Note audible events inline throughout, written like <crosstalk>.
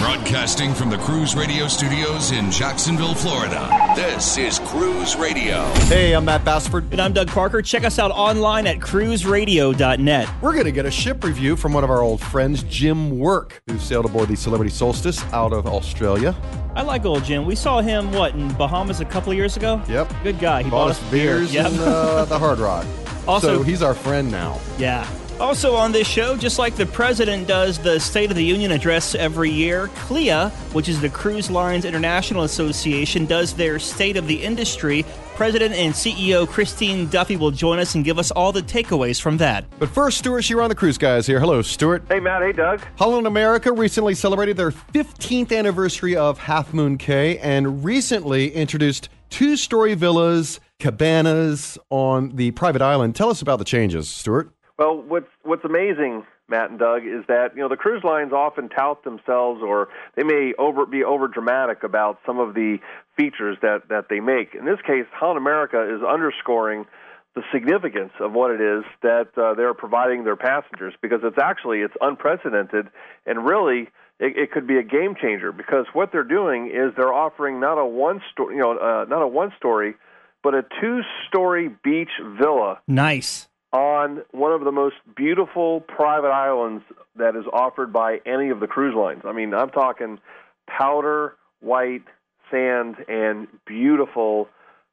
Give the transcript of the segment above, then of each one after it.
Broadcasting from the Cruise Radio studios in Jacksonville, Florida. This is Cruise Radio. Hey, I'm Matt Bassford. And I'm Doug Parker. Check us out online at cruiseradio.net. We're going to get a ship review from one of our old friends, Jim Work, who sailed aboard the Celebrity Solstice out of Australia. I like old Jim. We saw him, what, in Bahamas a couple years ago? Yep. Good guy. He bought, bought, us us beer. beers Yep. and uh, the Hard Rock. <laughs> Also- so he's our friend now. Yeah. Also on this show, just like the president does the State of the Union address every year, CLIA, which is the Cruise Lines International Association, does their State of the Industry. President and CEO Christine Duffy will join us and give us all the takeaways from that. But first, Stuart Chiron on the Cruise Guys here. Hello, Stuart. Hey, Matt. Hey, Doug. Holland America recently celebrated their 15th anniversary of Half Moon Cay and recently introduced two story villas, cabanas on the private island. Tell us about the changes, Stuart. Well, what's what's amazing, Matt and Doug, is that you know the cruise lines often tout themselves, or they may over be over dramatic about some of the features that that they make. In this case, Holland America is underscoring the significance of what it is that uh, they're providing their passengers because it's actually it's unprecedented and really it, it could be a game changer because what they're doing is they're offering not a one story you know uh, not a one story but a two story beach villa Nice. On one of the most beautiful private islands that is offered by any of the cruise lines. I mean, I'm talking powder white sand and beautiful,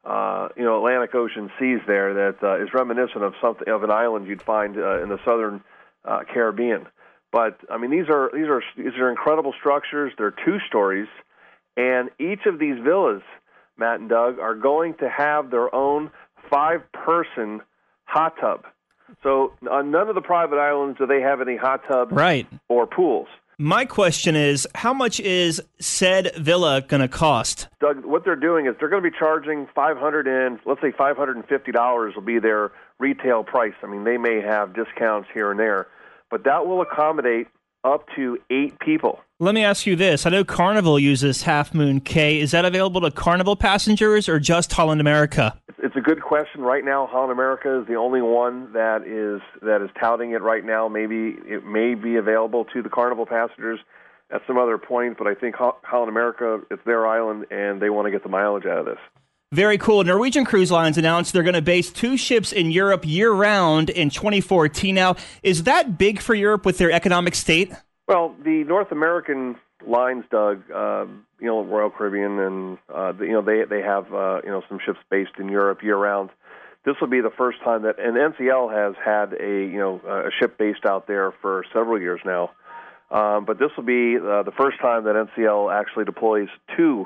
uh, you know, Atlantic Ocean seas there that uh, is reminiscent of something of an island you'd find uh, in the southern uh, Caribbean. But I mean, these are these are these are incredible structures. They're two stories, and each of these villas, Matt and Doug, are going to have their own five-person hot tub. So on none of the private islands do they have any hot tubs Right. or pools. My question is how much is said villa going to cost? Doug, what they're doing is they're going to be charging five hundred and let's say five hundred and fifty dollars will be their retail price. I mean, they may have discounts here and there, but that will accommodate up to eight people. Let me ask you this. I know Carnival uses Half Moon Cay. Is that available to Carnival passengers or just Holland America? A good question. Right now, Holland America is the only one that is that is touting it right now. Maybe it may be available to the Carnival passengers at some other point, but I think Holland America it's their island and they want to get the mileage out of this. Very cool. Norwegian Cruise Lines announced they're going to base two ships in Europe year round in 2014. Now, is that big for Europe with their economic state? Well, the North American lines, Doug, uh, you know, Royal Caribbean, and uh, you know they they have uh, you know some ships based in Europe year round. This will be the first time that, and NCL has had a you know a ship based out there for several years now. Um, but this will be uh, the first time that NCL actually deploys two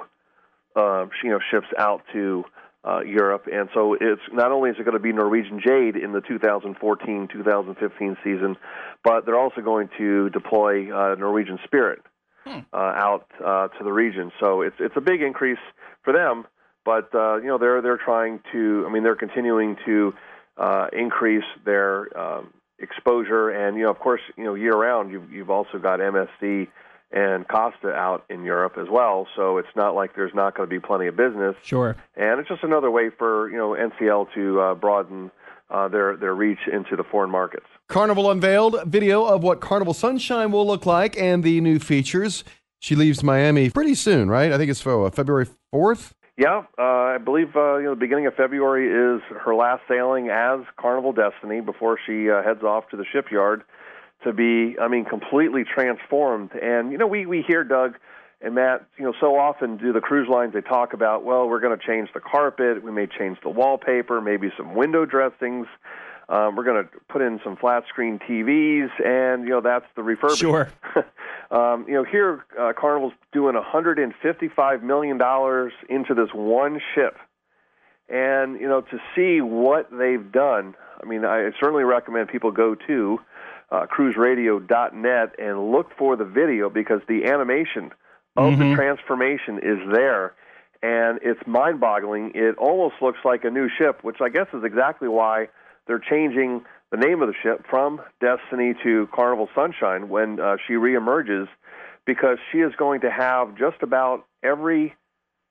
uh, you know ships out to uh, Europe, and so it's not only is it going to be Norwegian Jade in the 2014-2015 season, but they're also going to deploy uh, Norwegian Spirit uh, out uh, to the region. So it's it's a big increase for them, but uh, you know they're they're trying to. I mean, they're continuing to uh, increase their um, exposure, and you know, of course, you know, year round, you've you've also got MSC and Costa out in Europe as well. So it's not like there's not going to be plenty of business. Sure. And it's just another way for you know NCL to uh, broaden uh, their their reach into the foreign markets. Carnival unveiled video of what Carnival Sunshine will look like and the new features. She leaves Miami pretty soon, right? I think it's for uh, February 4th. Yeah, uh, I believe uh, you know the beginning of February is her last sailing as Carnival Destiny before she uh, heads off to the shipyard to be, I mean, completely transformed. And you know, we we hear Doug and Matt, you know, so often do the cruise lines they talk about, well, we're going to change the carpet, we may change the wallpaper, maybe some window dressings. Um, we're going to put in some flat screen TVs, and you know that's the refurbishment. Sure. <laughs> um, you know here, uh, Carnival's doing 155 million dollars into this one ship, and you know to see what they've done. I mean, I certainly recommend people go to uh, cruiseradio.net and look for the video because the animation of Mm-hmm. the transformation is there and it's mind-boggling. It almost looks like a new ship, which I guess is exactly why they're changing the name of the ship from Destiny to Carnival Sunshine when uh, she reemerges, because she is going to have just about every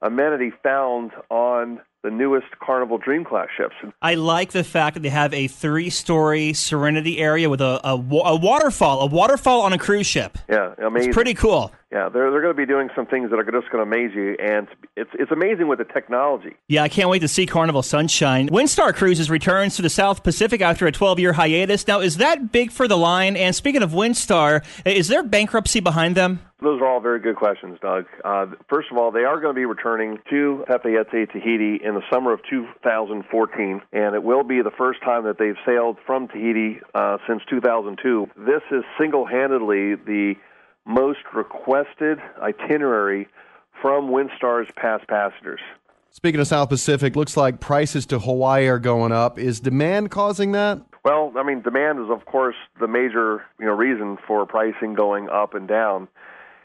amenity found on the newest Carnival Dream Class ships. I like the fact that they have a three-story Serenity area with a, a, a waterfall, a waterfall on a cruise ship. Yeah, amazing. It's pretty cool. Yeah, they're they're going to be doing some things that are just going to amaze you, and it's it's amazing with the technology. Yeah, I can't wait to see Carnival Sunshine. Windstar Cruises returns to the South Pacific after a 12-year hiatus. Now, is that big for the line? And speaking of Windstar, is there bankruptcy behind them? Those are all very good questions, Doug. Uh, first of all, they are going to be returning to Papeete, Tahiti in the summer of 2014, and it will be the first time that they've sailed from Tahiti uh, since 2002. This is single handedly the most requested itinerary from Windstar's past passengers. Speaking of South Pacific, looks like prices to Hawaii are going up. Is demand causing that? Well, I mean, demand is of course the major you know reason for pricing going up and down.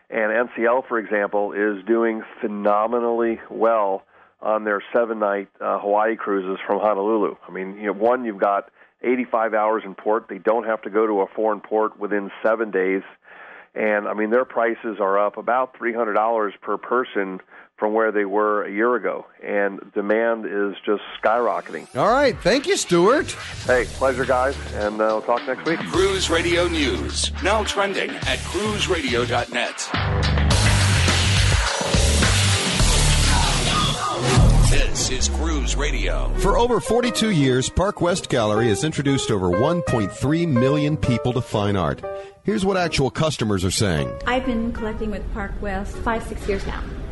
And NCL, for example, is doing phenomenally well on their seven-night uh, Hawaii cruises from Honolulu. I mean, you know, one you've got 85 hours in port. They don't have to go to a foreign port within seven days. And I mean, their prices are up about $300 per person from where they were a year ago. And demand is just skyrocketing. All right. Thank you, Stuart. Hey, pleasure, guys, and uh, we'll talk next week. Cruise Radio News, now trending at cruiseradio.net. This is Cruise Radio. For over 42 years, Park West Gallery has introduced over 1.3 million people to fine art. Here's what actual customers are saying. I've been collecting with Park West five, six years now.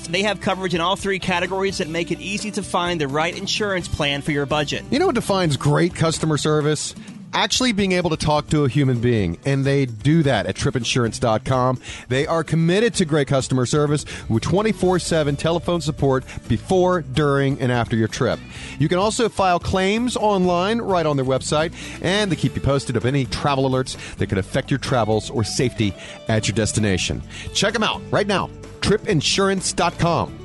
They have coverage in all three categories that make it easy to find the right insurance plan for your budget. You know what defines great customer service? Actually being able to talk to a human being, and they do that at tripinsurance.com. They are committed to great customer service with 24 7 telephone support before, during, and after your trip. You can also file claims online right on their website, and they keep you posted of any travel alerts that could affect your travels or safety at your destination. Check them out right now, tripinsurance.com.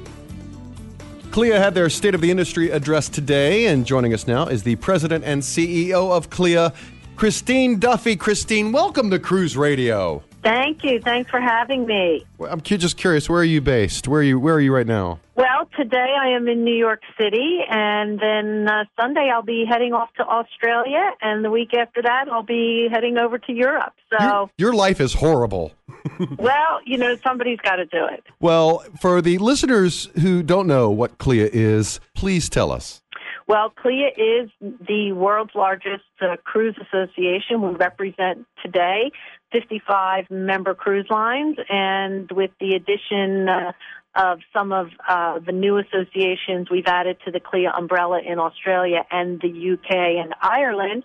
CLIA had their State of the Industry address today, and joining us now is the president and CEO of CLIA, Christine Duffy. Christine, welcome to Cruise Radio. Thank you. Thanks for having me. Well, I'm just curious, where are you based? Where are you? Where are you right now? Well, today I am in New York City, and then uh, Sunday I'll be heading off to Australia, and the week after that I'll be heading over to Europe. So, Your, your life is horrible. <laughs> well, you know, somebody's got to do it. Well, for the listeners who don't know what CLIA is, please tell us. Well, CLIA is the world's largest uh, cruise association. We represent today 55 member cruise lines, and with the addition uh, of some of uh, the new associations we've added to the CLIA umbrella in Australia and the UK and Ireland,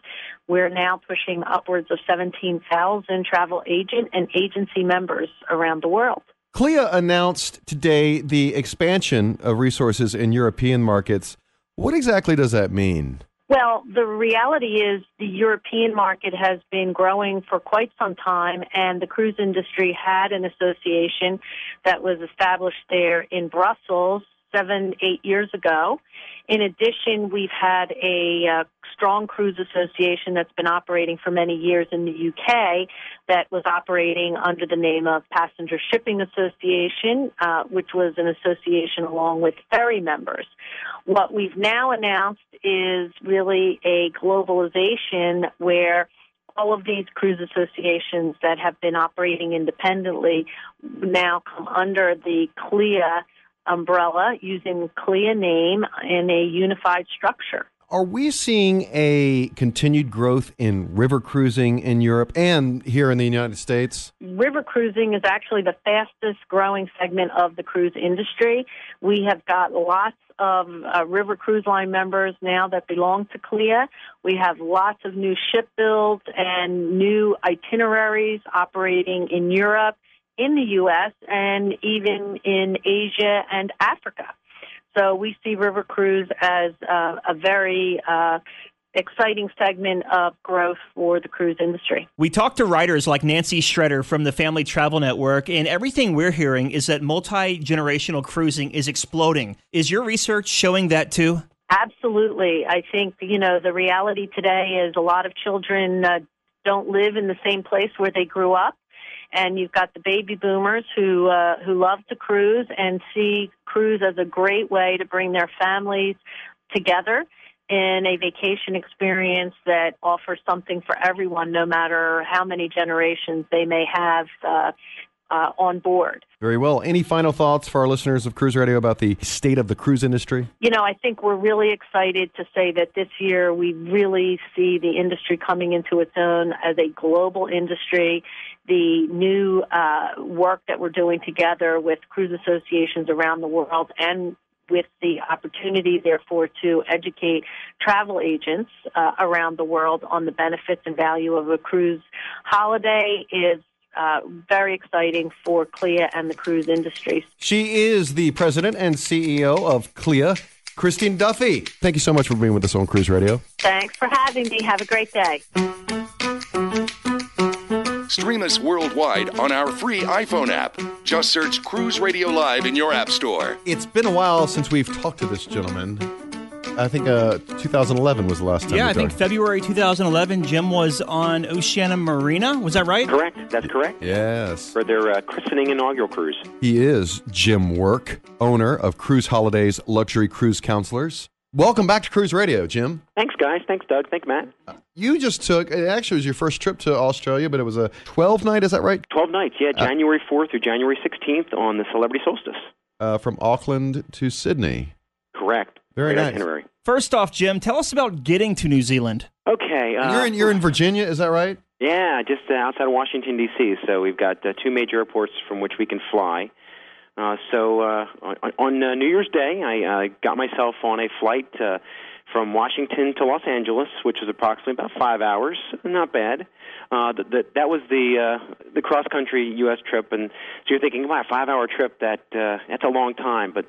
we're now pushing upwards of 17,000 travel agent and agency members around the world. CLIA announced today the expansion of resources in European markets. What exactly does that mean? Well, the reality is the European market has been growing for quite some time, and the cruise industry had an association that was established there in Brussels seven, eight years ago. In addition, we've had a uh, strong cruise association that's been operating for many years in the UK that was operating under the name of Passenger Shipping Association, uh, which was an association along with ferry members. What we've now announced is really a globalization where all of these cruise associations that have been operating independently now come under the CLIA umbrella using CLIA name in a unified structure. Are we seeing a continued growth in river cruising in Europe and here in the United States? River cruising is actually the fastest growing segment of the cruise industry. We have got lots of uh, river cruise line members now that belong to CLIA. We have lots of new ship builds and new itineraries operating in Europe in the U.S. and even in Asia and Africa. So we see River Cruise as uh, a very uh, exciting segment of growth for the cruise industry. We talked to writers like Nancy Schretter from the Family Travel Network, and everything we're hearing is that multi generational cruising is exploding. Is your research showing that too? Absolutely. I think, you know, the reality today is a lot of children uh, don't live in the same place where they grew up and you've got the baby boomers who uh, who love to cruise and see cruise as a great way to bring their families together in a vacation experience that offers something for everyone, no matter how many generations they may have uh, uh, on board. Very well. Any final thoughts for our listeners of Cruise Radio about the state of the cruise industry? You know, I think we're really excited to say that this year we really see the industry coming into its own as a global industry. The new uh, work that we're doing together with cruise associations around the world and with the opportunity, therefore, to educate travel agents uh, around the world on the benefits and value of a cruise holiday is uh, very exciting for CLIA and the cruise industry. She is the president and CEO of CLIA, Christine Duffy. Thank you so much for being with us on Cruise Radio. Thanks for having me. Have a great day. Stream us worldwide on our free iPhone app. Just search Cruise Radio Live in your App Store. It's been a while since we've talked to this gentleman. I think uh, 2011 was the last time. Yeah, I think talked. February 2011, Jim was on Oceania Marina. Was that right? Correct. That's correct. Yes. For their uh, christening inaugural cruise. He is Jim Work, owner of Cruise Holidays Luxury Cruise Counselors. Welcome back to Cruise Radio, Jim. Thanks, guys. Thanks, Doug. Thanks, Matt. You just took, it actually was your first trip to Australia, but it was a 12 night, is that right? 12 nights, yeah, January 4th through January 16th on the Celebrity Solstice. Uh, from Auckland to Sydney. Correct. Very Great nice. itinerary. First off, Jim, tell us about getting to New Zealand. Okay. Uh, you're in you're in Virginia, is that right? Yeah, just uh, outside of Washington D.C. So we've got uh, two major airports from which we can fly. Uh, so uh, on, on uh, New Year's Day, I uh, got myself on a flight uh, from Washington to Los Angeles, which was approximately about five hours. Not bad. Uh, the, the, that was the uh, the cross country U.S. trip, and so you're thinking, wow, a five hour trip that uh, that's a long time. But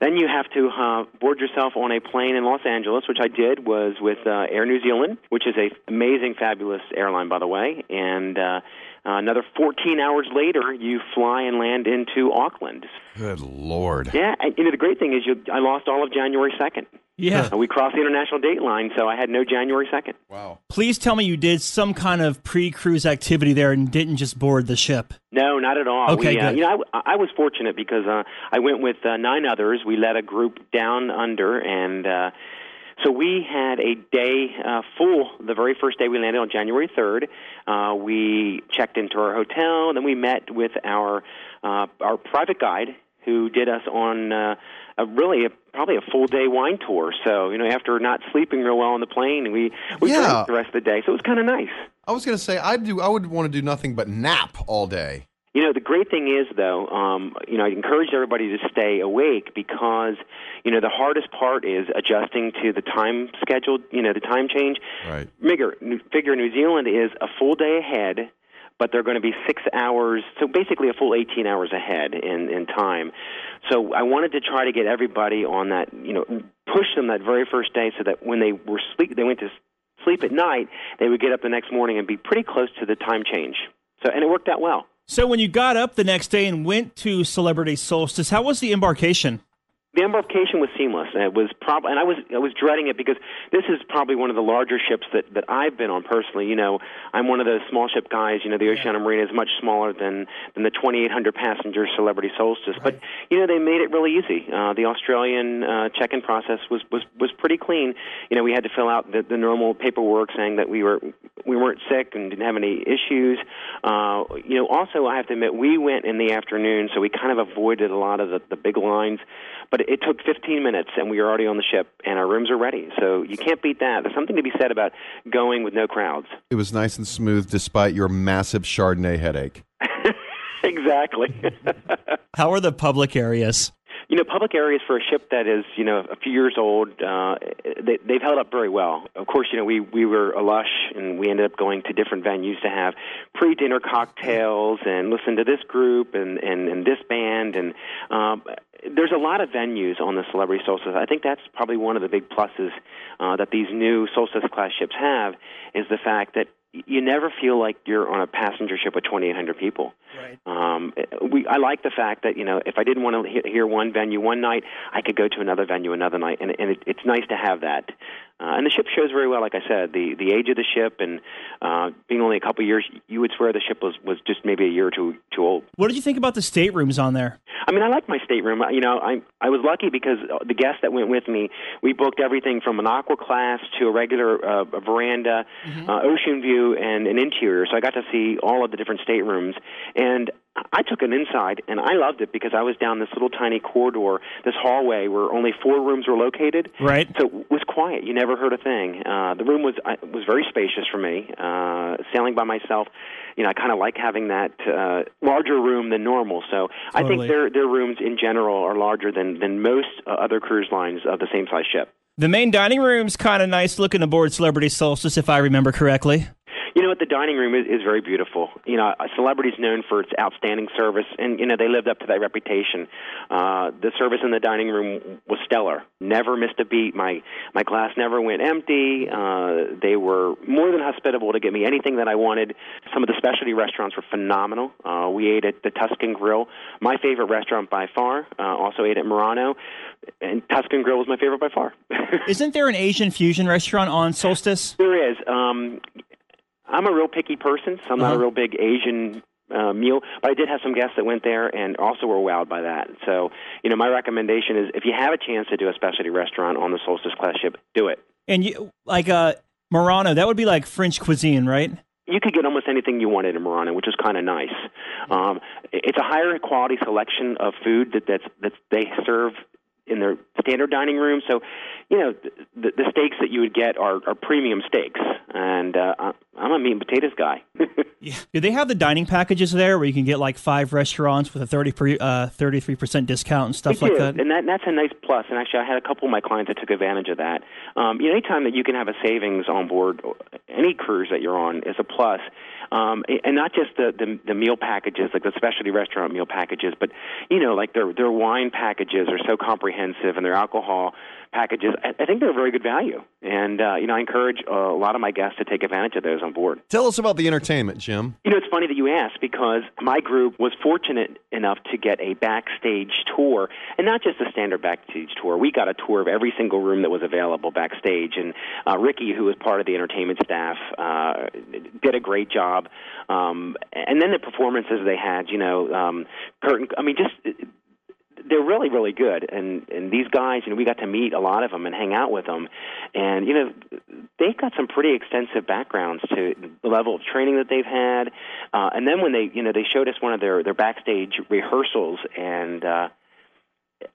then you have to uh, board yourself on a plane in Los Angeles, which I did, was with uh, Air New Zealand, which is a amazing, fabulous airline, by the way. And uh, uh, another 14 hours later, you fly and land into Auckland. Good Lord. Yeah, and you know the great thing is you, I lost all of January 2nd. Yeah. We crossed the international date line, so I had no January 2nd. Wow. Please tell me you did some kind of pre-cruise activity there and didn't just board the ship. No, not at all. Okay, we, uh, good. you know, I, I was fortunate because uh, I went with uh, nine others. We led a group down under, and uh, so we had a day uh, full. The very first day we landed on January third, uh, we checked into our hotel, and then we met with our uh, our private guide who did us on uh, a really a, probably a full day wine tour. So you know, after not sleeping real well on the plane, we we Yeah. drank the rest of the day. So it was kind of nice. I was going to say I do I would want to do nothing but nap all day. You know, the great thing is, though, um, you know, I encourage everybody to stay awake because, you know, the hardest part is adjusting to the time schedule, you know, the time change. Right. Figure, figure New Zealand is a full day ahead, but they're going to be six hours, so basically a full 18 hours ahead in, in time. So I wanted to try to get everybody on that, you know, push them that very first day so that when they were sleep, they went to sleep at night, they would get up the next morning and be pretty close to the time change. So, and it worked out well. So when you got up the next day and went to Celebrity Solstice, how was the embarkation? The embarkation was seamless, and it was probably, and I was I was dreading it because this is probably one of the larger ships that that I've been on personally. You know, I'm one of those small ship guys. You know, the Oceania Marina is much smaller than than the 2,800 passenger Celebrity Solstice, right. but you know they made it really easy. Uh, the Australian uh, check-in process was was was pretty clean. You know, we had to fill out the, the normal paperwork saying that we were we weren't sick and didn't have any issues. Uh, you know, also I have to admit we went in the afternoon, so we kind of avoided a lot of the, the big lines. But it took 15 minutes, and we were already on the ship, and our rooms are ready. So you can't beat that. There's something to be said about going with no crowds. It was nice and smooth despite your massive Chardonnay headache. <laughs> exactly. <laughs> How are the public areas? You know, public areas for a ship that is, you know, a few years old, uh, they, they've held up very well. Of course, you know, we we were a lush, and we ended up going to different venues to have pre-dinner cocktails and listen to this group and and, and this band, and um, there's a lot of venues on the Celebrity Solstice. I think that's probably one of the big pluses uh, that these new Solstice class ships have is the fact that you never feel like you're on a passenger ship with 2,800 people. Right. Um, we, I like the fact that you know if I didn't want to hear one venue one night, I could go to another venue another night, and, and it, it's nice to have that. Uh, and the ship shows very well, like I said, the the age of the ship and uh, being only a couple years, you would swear the ship was was just maybe a year or two too old. What did you think about the staterooms on there? I mean, I like my stateroom. You know, I I was lucky because the guests that went with me, we booked everything from an aqua class to a regular uh, a veranda, mm-hmm. uh, ocean view, and an interior. So I got to see all of the different staterooms, and I took an inside, and I loved it because I was down this little tiny corridor, this hallway where only four rooms were located. Right. So it was quiet. You never heard a thing. Uh, the room was I, was very spacious for me. Uh, sailing by myself, you know, I kind of like having that uh, larger room than normal. So totally. I think their their rooms in general are larger than than most uh, other cruise lines of the same size ship. The main dining room's kind of nice looking aboard Celebrity Solstice, if I remember correctly. You know what? The dining room is, is very beautiful. You know, a celebrity's known for its outstanding service, and you know they lived up to that reputation. Uh, the service in the dining room was stellar. Never missed a beat. My my glass never went empty. Uh, they were more than hospitable to get me anything that I wanted. Some of the specialty restaurants were phenomenal. Uh, we ate at the Tuscan Grill, my favorite restaurant by far. Uh, also ate at Murano, and Tuscan Grill was my favorite by far. <laughs> Isn't there an Asian fusion restaurant on Solstice? There is. Um, I'm a real picky person, so I'm uh-huh. not a real big Asian uh, meal. But I did have some guests that went there and also were wowed by that. So, you know, my recommendation is if you have a chance to do a specialty restaurant on the Solstice class ship, do it. And you like uh, Murano, that would be like French cuisine, right? You could get almost anything you wanted in Murano, which is kind of nice. Um, it's a higher quality selection of food that that's, that they serve in their standard dining room. So, you know, the, the steaks that you would get are, are premium steaks, and uh, I'm a meat and potatoes guy. <laughs> yeah. Do they have the dining packages there where you can get like five restaurants with a 30 uh, 33% discount and stuff like do. that? And that, that's a nice plus. And actually, I had a couple of my clients that took advantage of that. Um, you know, anytime that you can have a savings on board any cruise that you're on is a plus. Um, and not just the, the the meal packages, like the specialty restaurant meal packages, but you know, like their their wine packages are so comprehensive, and their alcohol packages. I, I think they're a very good value, and uh, you know, I encourage uh, a lot of my guests to take advantage of those on board. Tell us about the entertainment, Jim. You know, it's funny that you asked because my group was fortunate enough to get a backstage tour, and not just a standard backstage tour. We got a tour of every single room that was available backstage, and uh, Ricky, who was part of the entertainment staff, uh, did a great job. Um, and then the performances they had, you know, um, curtain. I mean, just they're really really good. And and these guys you know we got to meet a lot of them and hang out with them. And you know they've got some pretty extensive backgrounds to the level of training that they've had. Uh and then when they you know they showed us one of their their backstage rehearsals and uh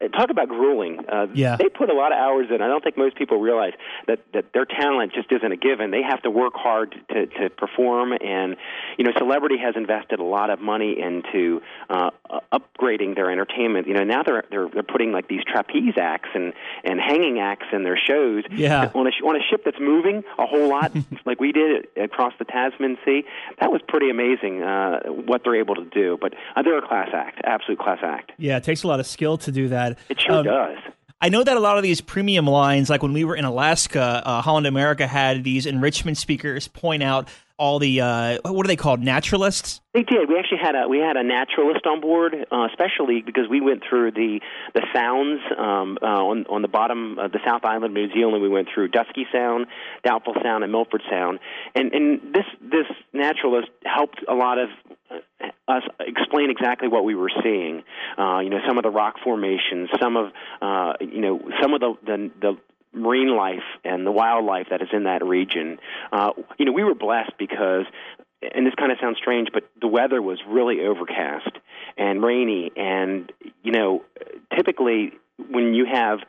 talk about grueling. Uh, yeah. They put a lot of hours in. I don't think most people realize that, that their talent just isn't a given. They have to work hard to, to perform. And, you know, Celebrity has invested a lot of money into uh, upgrading their entertainment. You know, now they're, they're, they're putting like these trapeze acts and, and hanging acts in their shows. Yeah. On a, on a ship that's moving a whole lot, <laughs> like we did across the Tasman Sea. That was pretty amazing uh, what they're able to do. But uh, they're a class act, absolute class act. Yeah, it takes a lot of skill to do that. It sure um, does. I know that a lot of these premium lines, like when we were in Alaska, uh, Holland America had these enrichment speakers point out all the uh, what are they called? Naturalists? They did. We actually had a we had a naturalist on board uh, especially because we went through the the sounds um, uh, on on the bottom of the south island new zealand we went through dusky sound doubtful sound and milford sound. And and this this naturalist helped a lot of uh, us explain exactly what we were seeing. Uh, you know, some of the rock formations, some of uh, you know, some of the the, the marine life and the wildlife that is in that region. Uh, you know, we were blessed because, and this kind of sounds strange, but the weather was really overcast and rainy, and you know, typically when you have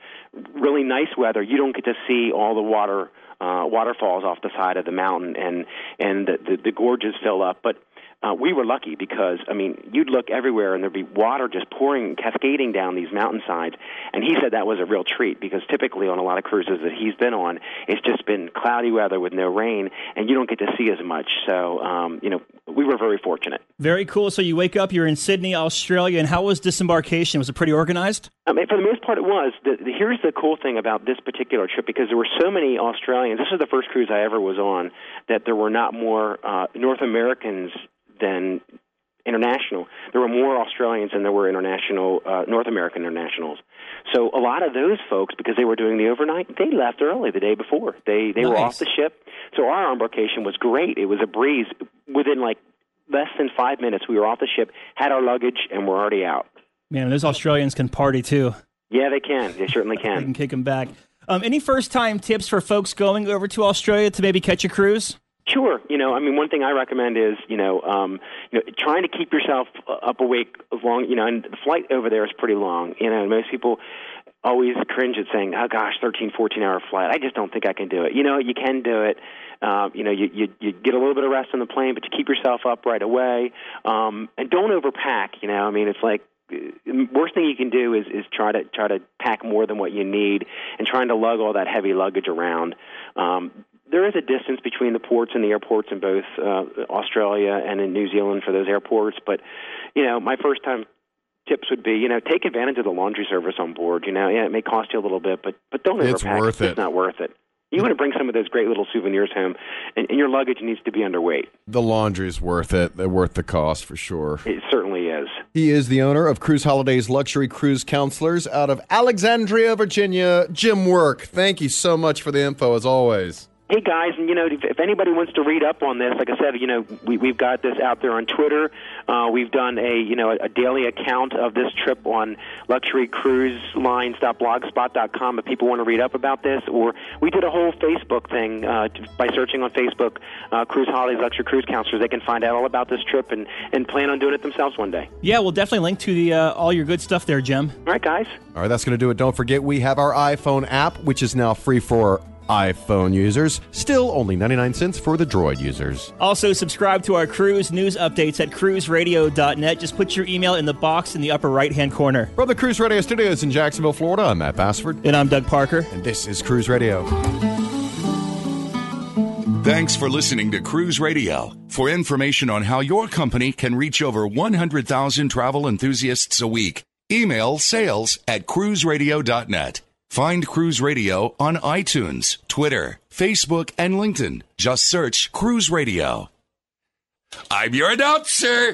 really nice weather, you don't get to see all the water uh, waterfalls off the side of the mountain, and and the, the, the gorges fill up, but uh, we were lucky because I mean you'd look everywhere and there'd be water just pouring, cascading down these mountainsides. And he said that was a real treat because typically on a lot of cruises that he's been on, it's just been cloudy weather with no rain, and you don't get to see as much. So um, you know we were very fortunate. Very cool. So you wake up, you're in Sydney, Australia, and how was disembarkation? Was it pretty organized? I mean, for the most part, it was. The, the, here's the cool thing about this particular trip because there were so many Australians. This is the first cruise I ever was on that there were not more uh, North Americans than international. There were more Australians than there were international uh, North American internationals. So a lot of those folks, because they were doing the overnight, they left early the day before. They they nice. were off the ship. So our embarkation was great. It was a breeze. Within like less than five minutes, we were off the ship, had our luggage, and we're already out. Man, those Australians can party too. Yeah, they can. They certainly <laughs> can. they can kick them back. Um, any first time tips for folks going over to Australia to maybe catch a cruise? Sure. You know, I mean, one thing I recommend is, you know, um, you know, trying to keep yourself up awake as long, you know, and the flight over there is pretty long. You know, most people always cringe at saying, "Oh gosh, 13, 14 hour flight. I just don't think I can do it." You know, you can do it. Uh, you know, you, you you get a little bit of rest on the plane, but you keep yourself up right away, um, and don't overpack. You know, I mean, it's like uh, worst thing you can do is is try to try to pack more than what you need and trying to lug all that heavy luggage around um there is a distance between the ports and the airports in both uh, Australia and in New Zealand for those airports. But you know, my first time tips would be, you know, take advantage of the laundry service on board. You know, yeah, it may cost you a little bit, but but don't it's overpack. Worth it. It's not worth it. You want to bring some of those great little souvenirs home, and, and your luggage needs to be underweight. The laundry is worth it. They're worth the cost for sure. It certainly is. He is the owner of Cruise Holidays Luxury Cruise Counselors out of Alexandria, Virginia. Jim Work, thank you so much for the info as always hey guys, and you know, if, if anybody wants to read up on this, like I said, you know, we, we've got this out there on Twitter. Uh, we've done a you know a, a daily account of this trip on luxurycruiselines.blogspot.com. If people want to read up about this, or we did a whole Facebook thing uh, by searching on Facebook, uh, Cruise Holidays Luxury Cruise Counselors. They can find out all about this trip and and plan on doing it themselves one day. Yeah, we'll definitely link to the uh, all your good stuff there, Jim. All right, guys. All right, that's going to do it. Don't forget, we have our iPhone app, which is now free for iPhone users. Still only 99 cents for the Droid users. Also, subscribe to our cruise news updates at cruiseradio.net. Just put your email in the box in the upper right hand corner. From the Cruise Radio Studios in Jacksonville, Florida, I'm Matt Bassford. And I'm Doug Parker. And this is Cruise Radio. Thanks for listening to Cruise Radio. For information on how your company can reach over 100,000 travel enthusiasts a week, email sales at cruiseradio.net. Find Cruise Radio on iTunes, Twitter, Facebook, and LinkedIn. Just search Cruise Radio. I'm your announcer.